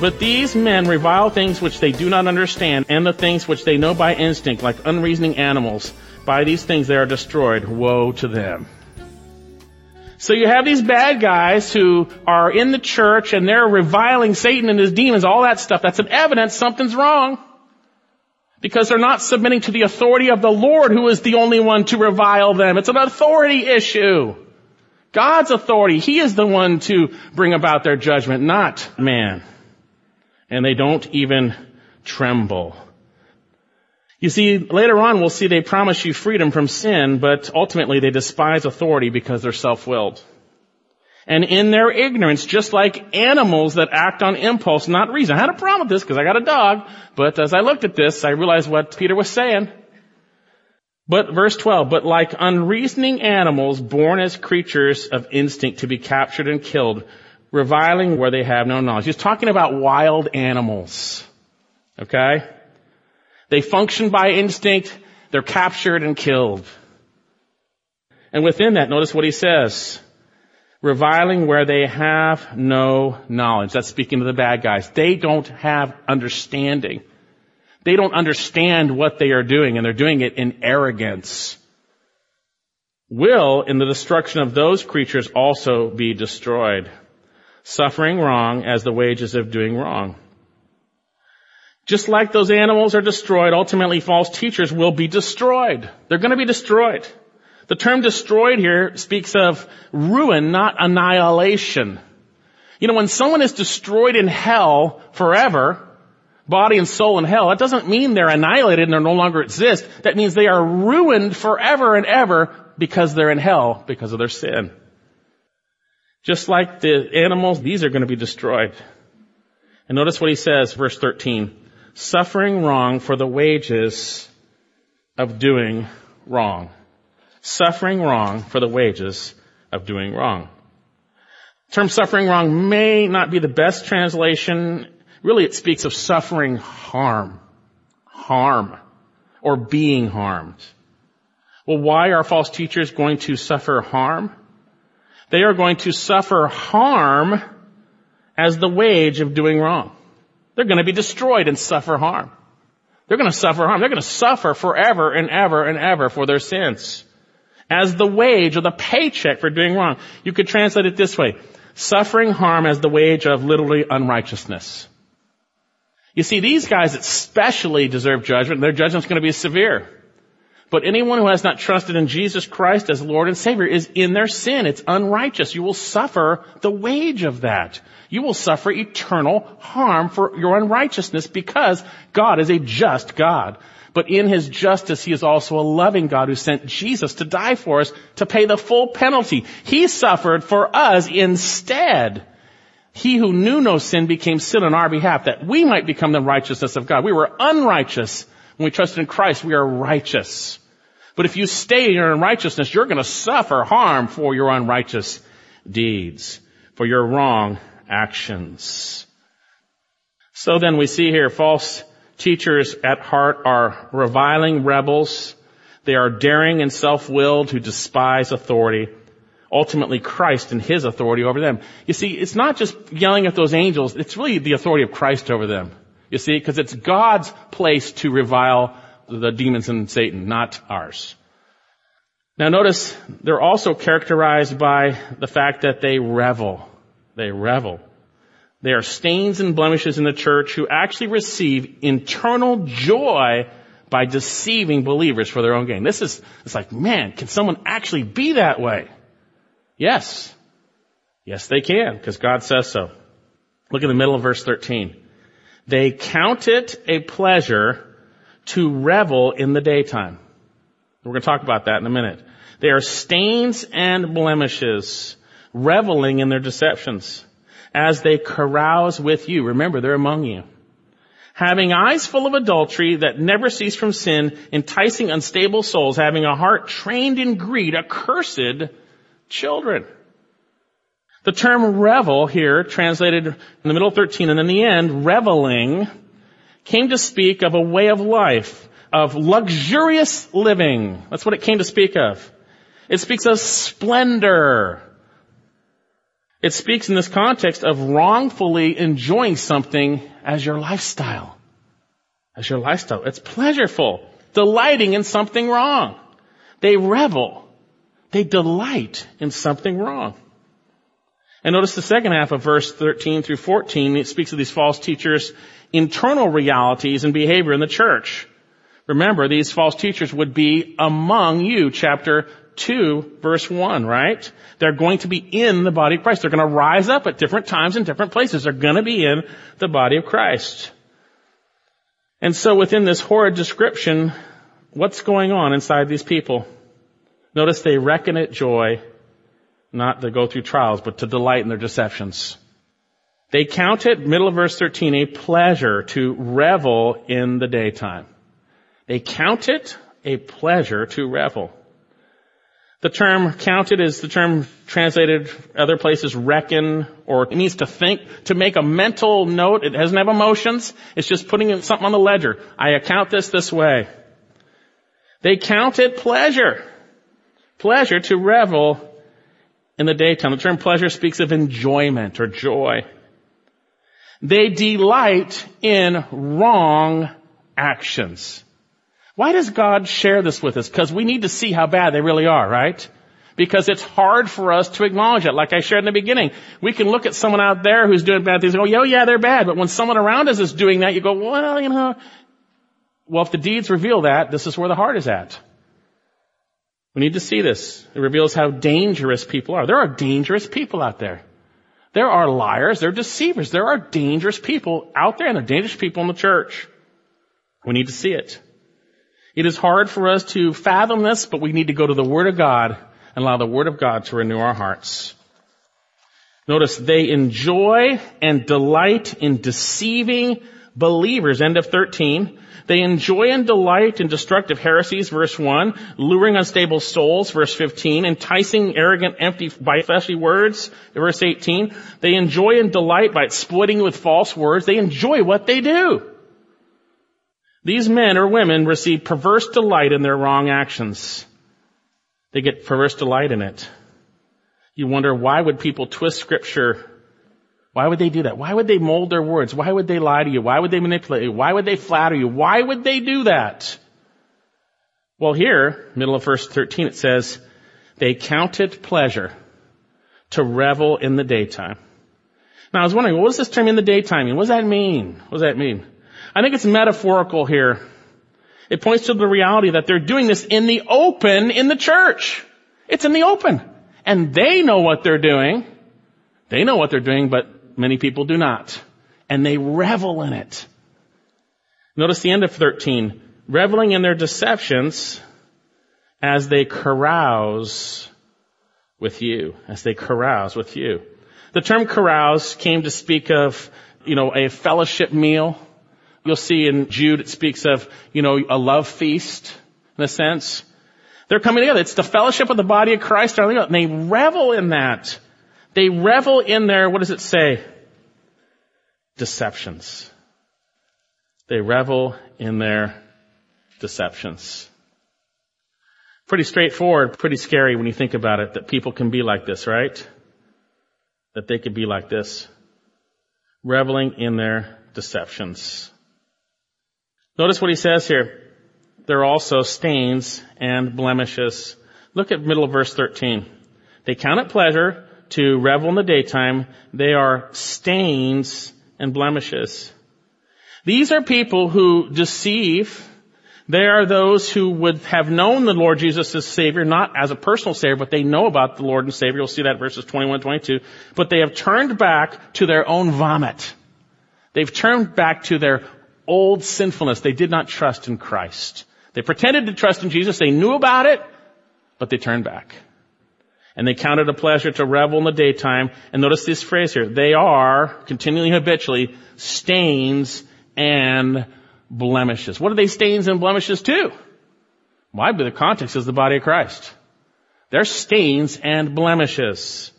Speaker 7: But these men revile things which they do not understand, and the things which they know by instinct, like unreasoning animals. By these things they are destroyed. Woe to them. So you have these bad guys who are in the church and they're reviling Satan and his demons, all that stuff. That's an evidence something's wrong. Because they're not submitting to the authority of the Lord who is the only one to revile them. It's an authority issue. God's authority. He is the one to bring about their judgment, not man. And they don't even tremble. You see, later on we'll see they promise you freedom from sin, but ultimately they despise authority because they're self-willed. And in their ignorance, just like animals that act on impulse, not reason. I had a problem with this because I got a dog, but as I looked at this, I realized what Peter was saying. But verse 12, but like unreasoning animals born as creatures of instinct to be captured and killed, reviling where they have no knowledge. He's talking about wild animals. Okay? They function by instinct. They're captured and killed. And within that, notice what he says. Reviling where they have no knowledge. That's speaking to the bad guys. They don't have understanding. They don't understand what they are doing and they're doing it in arrogance. Will, in the destruction of those creatures, also be destroyed. Suffering wrong as the wages of doing wrong. Just like those animals are destroyed, ultimately false teachers will be destroyed. They're going to be destroyed. The term destroyed here speaks of ruin, not annihilation. You know, when someone is destroyed in hell forever, body and soul in hell, that doesn't mean they're annihilated and they no longer exist. That means they are ruined forever and ever because they're in hell because of their sin. Just like the animals, these are going to be destroyed. And notice what he says, verse 13 suffering wrong for the wages of doing wrong. Suffering wrong for the wages of doing wrong. The term suffering wrong may not be the best translation. Really, it speaks of suffering harm. Harm. Or being harmed. Well, why are false teachers going to suffer harm? They are going to suffer harm as the wage of doing wrong. They're going to be destroyed and suffer harm. They're going to suffer harm. They're going to suffer forever and ever and ever for their sins. As the wage or the paycheck for doing wrong. You could translate it this way. Suffering harm as the wage of literally unrighteousness. You see, these guys especially deserve judgment. Their judgment's going to be severe. But anyone who has not trusted in Jesus Christ as Lord and Savior is in their sin. It's unrighteous. You will suffer the wage of that you will suffer eternal harm for your unrighteousness because God is a just God. But in His justice, He is also a loving God who sent Jesus to die for us to pay the full penalty. He suffered for us instead. He who knew no sin became sin on our behalf that we might become the righteousness of God. We were unrighteous. When we trusted in Christ, we are righteous. But if you stay in your unrighteousness, you're going to suffer harm for your unrighteous deeds, for your wrong actions. So then we see here false teachers at heart are reviling rebels. They are daring and self-willed who despise authority. Ultimately Christ and His authority over them. You see, it's not just yelling at those angels, it's really the authority of Christ over them. You see, because it's God's place to revile the demons and Satan, not ours. Now notice, they're also characterized by the fact that they revel. They revel. They are stains and blemishes in the church who actually receive internal joy by deceiving believers for their own gain. This is, it's like, man, can someone actually be that way? Yes. Yes, they can, because God says so. Look at the middle of verse 13. They count it a pleasure to revel in the daytime. We're going to talk about that in a minute. They are stains and blemishes, reveling in their deceptions as they carouse with you. Remember, they're among you. Having eyes full of adultery that never cease from sin, enticing unstable souls, having a heart trained in greed, accursed children. The term revel here, translated in the middle of 13 and in the end, reveling, came to speak of a way of life, of luxurious living. That's what it came to speak of. It speaks of splendor. It speaks in this context of wrongfully enjoying something as your lifestyle. As your lifestyle. It's pleasureful. Delighting in something wrong. They revel. They delight in something wrong. And notice the second half of verse 13 through 14, it speaks of these false teachers' internal realities and behavior in the church. Remember, these false teachers would be among you, chapter 2, verse 1, right? They're going to be in the body of Christ. They're going to rise up at different times in different places. They're going to be in the body of Christ. And so within this horrid description, what's going on inside these people? Notice they reckon it joy not to go through trials, but to delight in their deceptions. They count it, middle of verse 13, a pleasure to revel in the daytime. They count it a pleasure to revel. The term counted is the term translated other places reckon, or it means to think, to make a mental note. It doesn't have emotions. It's just putting something on the ledger. I account this this way. They count it pleasure. Pleasure to revel in the daytime. The term pleasure speaks of enjoyment or joy. They delight in wrong actions. Why does God share this with us? Because we need to see how bad they really are, right? Because it's hard for us to acknowledge it. Like I shared in the beginning, we can look at someone out there who's doing bad things and go, yeah, yeah, they're bad. But when someone around us is doing that, you go, well, you know, well, if the deeds reveal that, this is where the heart is at. We need to see this. It reveals how dangerous people are. There are dangerous people out there. There are liars. There are deceivers. There are dangerous people out there and there are dangerous people in the church. We need to see it. It is hard for us to fathom this, but we need to go to the Word of God and allow the Word of God to renew our hearts. Notice they enjoy and delight in deceiving believers. End of 13. They enjoy and delight in destructive heresies, verse 1, luring unstable souls, verse 15, enticing arrogant, empty, by fleshy words, verse 18. They enjoy and delight by exploiting with false words. They enjoy what they do. These men or women receive perverse delight in their wrong actions. They get perverse delight in it. You wonder why would people twist scripture why would they do that? Why would they mold their words? Why would they lie to you? Why would they manipulate you? Why would they flatter you? Why would they do that? Well, here, middle of verse 13, it says, they counted pleasure to revel in the daytime. Now, I was wondering, what does this term in the daytime mean? What does that mean? What does that mean? I think it's metaphorical here. It points to the reality that they're doing this in the open in the church. It's in the open. And they know what they're doing. They know what they're doing, but Many people do not. And they revel in it. Notice the end of 13. Reveling in their deceptions as they carouse with you. As they carouse with you. The term carouse came to speak of, you know, a fellowship meal. You'll see in Jude it speaks of, you know, a love feast in a sense. They're coming together. It's the fellowship of the body of Christ. And they revel in that. They revel in their, what does it say? Deceptions. They revel in their deceptions. Pretty straightforward, pretty scary when you think about it, that people can be like this, right? That they could be like this. Reveling in their deceptions. Notice what he says here. There are also stains and blemishes. Look at middle of verse 13. They count it pleasure to revel in the daytime. They are stains and blemishes. These are people who deceive. They are those who would have known the Lord Jesus as Savior, not as a personal Savior, but they know about the Lord and Savior. You'll see that verses 21 22. But they have turned back to their own vomit. They've turned back to their old sinfulness. They did not trust in Christ. They pretended to trust in Jesus. They knew about it, but they turned back. And they counted a pleasure to revel in the daytime. And notice this phrase here. They are, continually habitually, stains and blemishes. What are they stains and blemishes to? Why? But the context is the body of Christ. They're stains and blemishes.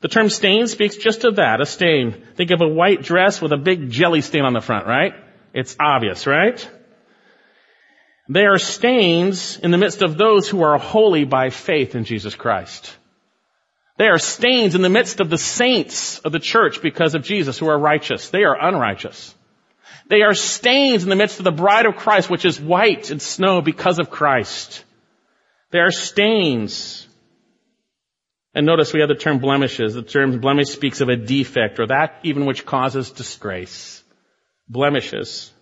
Speaker 7: The term stain speaks just of that, a stain. Think of a white dress with a big jelly stain on the front, right? It's obvious, right? They are stains in the midst of those who are holy by faith in Jesus Christ. They are stains in the midst of the saints of the church because of Jesus who are righteous. They are unrighteous. They are stains in the midst of the bride of Christ, which is white and snow because of Christ. They are stains. And notice we have the term blemishes. The term blemish speaks of a defect or that even which causes disgrace. Blemishes.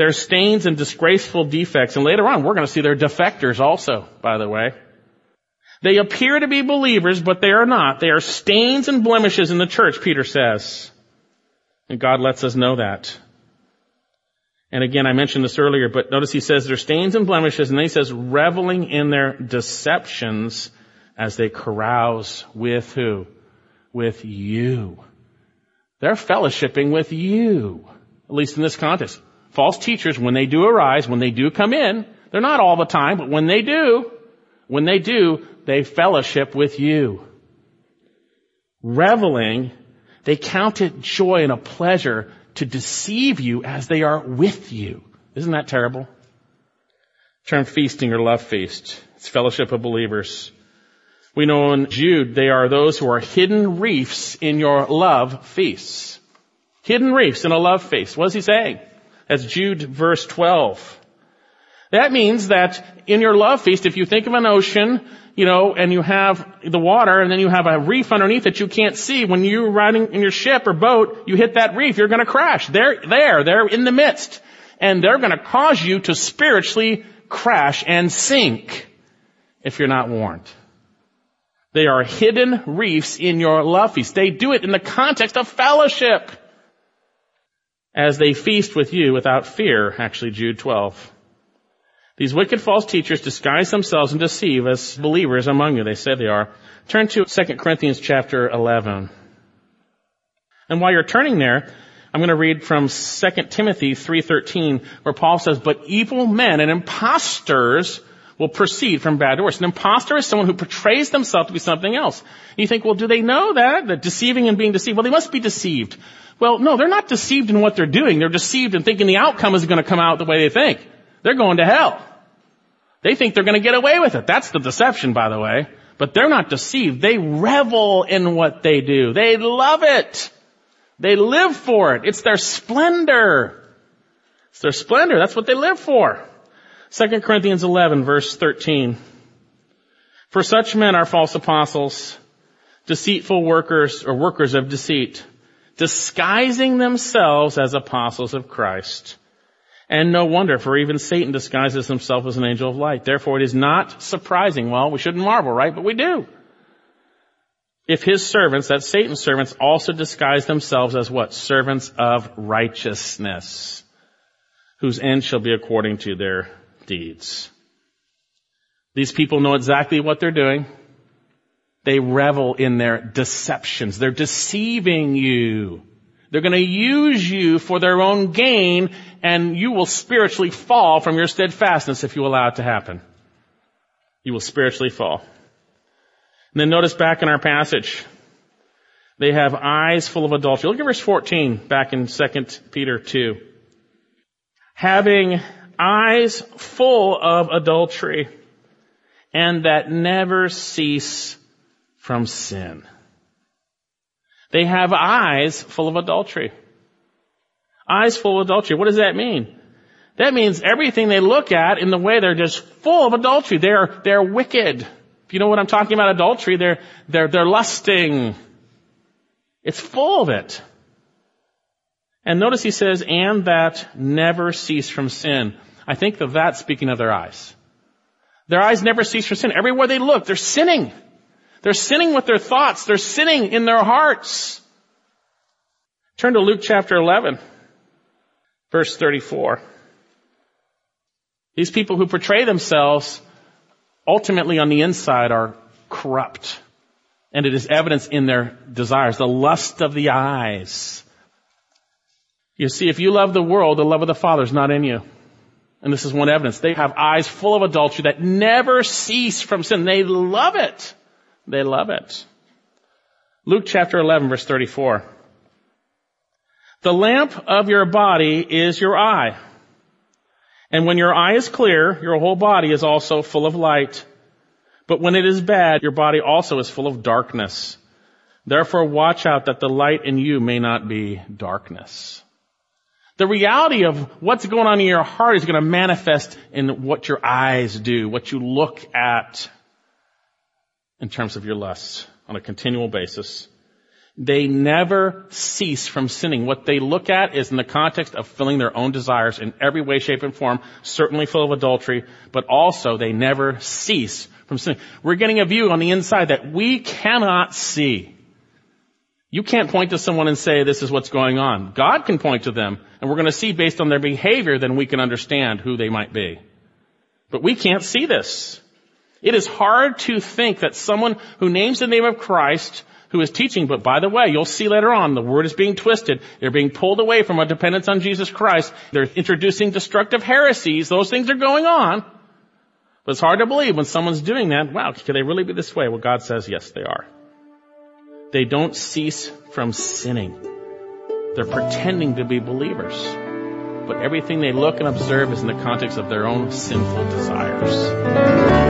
Speaker 7: They're stains and disgraceful defects. And later on, we're going to see they're defectors also, by the way. They appear to be believers, but they are not. They are stains and blemishes in the church, Peter says. And God lets us know that. And again, I mentioned this earlier, but notice he says they're stains and blemishes, and then he says reveling in their deceptions as they carouse with who? With you. They're fellowshipping with you. At least in this context false teachers, when they do arise, when they do come in, they're not all the time, but when they do, when they do, they fellowship with you. Reveling, they count it joy and a pleasure to deceive you as they are with you. Isn't that terrible? Term feasting or love feast. It's fellowship of believers. We know in Jude, they are those who are hidden reefs in your love feasts. Hidden reefs in a love feast. What is he saying? That's Jude verse 12. That means that in your love feast, if you think of an ocean, you know, and you have the water and then you have a reef underneath that you can't see, when you're riding in your ship or boat, you hit that reef, you're gonna crash. They're there, they're in the midst. And they're gonna cause you to spiritually crash and sink if you're not warned. They are hidden reefs in your love feast. They do it in the context of fellowship as they feast with you without fear, actually Jude 12. These wicked false teachers disguise themselves and deceive as believers among you. They say they are. Turn to 2 Corinthians chapter 11. And while you're turning there, I'm going to read from 2 Timothy 3.13 where Paul says, But evil men and impostors will proceed from bad to worse. An impostor is someone who portrays themselves to be something else. And you think, well, do they know that? That deceiving and being deceived? Well, they must be deceived. Well, no, they're not deceived in what they're doing. They're deceived in thinking the outcome is going to come out the way they think. They're going to hell. They think they're going to get away with it. That's the deception, by the way. But they're not deceived. They revel in what they do. They love it. They live for it. It's their splendor. It's their splendor. That's what they live for. 2 Corinthians 11 verse 13. For such men are false apostles, deceitful workers or workers of deceit disguising themselves as apostles of Christ. And no wonder, for even Satan disguises himself as an angel of light. Therefore, it is not surprising. Well, we shouldn't marvel, right? But we do. If his servants, that Satan's servants, also disguise themselves as what? Servants of righteousness, whose end shall be according to their deeds. These people know exactly what they're doing. They revel in their deceptions. They're deceiving you. They're going to use you for their own gain and you will spiritually fall from your steadfastness if you allow it to happen. you will spiritually fall. And then notice back in our passage, they have eyes full of adultery. Look at verse 14 back in 2 Peter 2. Having eyes full of adultery and that never cease from sin. They have eyes full of adultery. Eyes full of adultery. What does that mean? That means everything they look at in the way they're just full of adultery. They're, they're wicked. If you know what I'm talking about adultery, they're, they're, they're lusting. It's full of it. And notice he says, and that never cease from sin. I think of that speaking of their eyes. Their eyes never cease from sin. Everywhere they look, they're sinning. They're sinning with their thoughts. They're sinning in their hearts. Turn to Luke chapter 11, verse 34. These people who portray themselves ultimately on the inside are corrupt. And it is evidence in their desires, the lust of the eyes. You see, if you love the world, the love of the Father is not in you. And this is one evidence. They have eyes full of adultery that never cease from sin. They love it. They love it. Luke chapter 11 verse 34. The lamp of your body is your eye. And when your eye is clear, your whole body is also full of light. But when it is bad, your body also is full of darkness. Therefore watch out that the light in you may not be darkness. The reality of what's going on in your heart is going to manifest in what your eyes do, what you look at in terms of your lusts on a continual basis. They never cease from sinning. What they look at is in the context of filling their own desires in every way, shape, and form, certainly full of adultery, but also they never cease from sinning. We're getting a view on the inside that we cannot see. You can't point to someone and say, this is what's going on. God can point to them, and we're going to see based on their behavior, then we can understand who they might be. But we can't see this. It is hard to think that someone who names the name of Christ, who is teaching, but by the way, you'll see later on, the word is being twisted. They're being pulled away from a dependence on Jesus Christ. They're introducing destructive heresies. Those things are going on. But it's hard to believe when someone's doing that. Wow, can they really be this way? Well, God says, yes, they are. They don't cease from sinning. They're pretending to be believers. But everything they look and observe is in the context of their own sinful desires.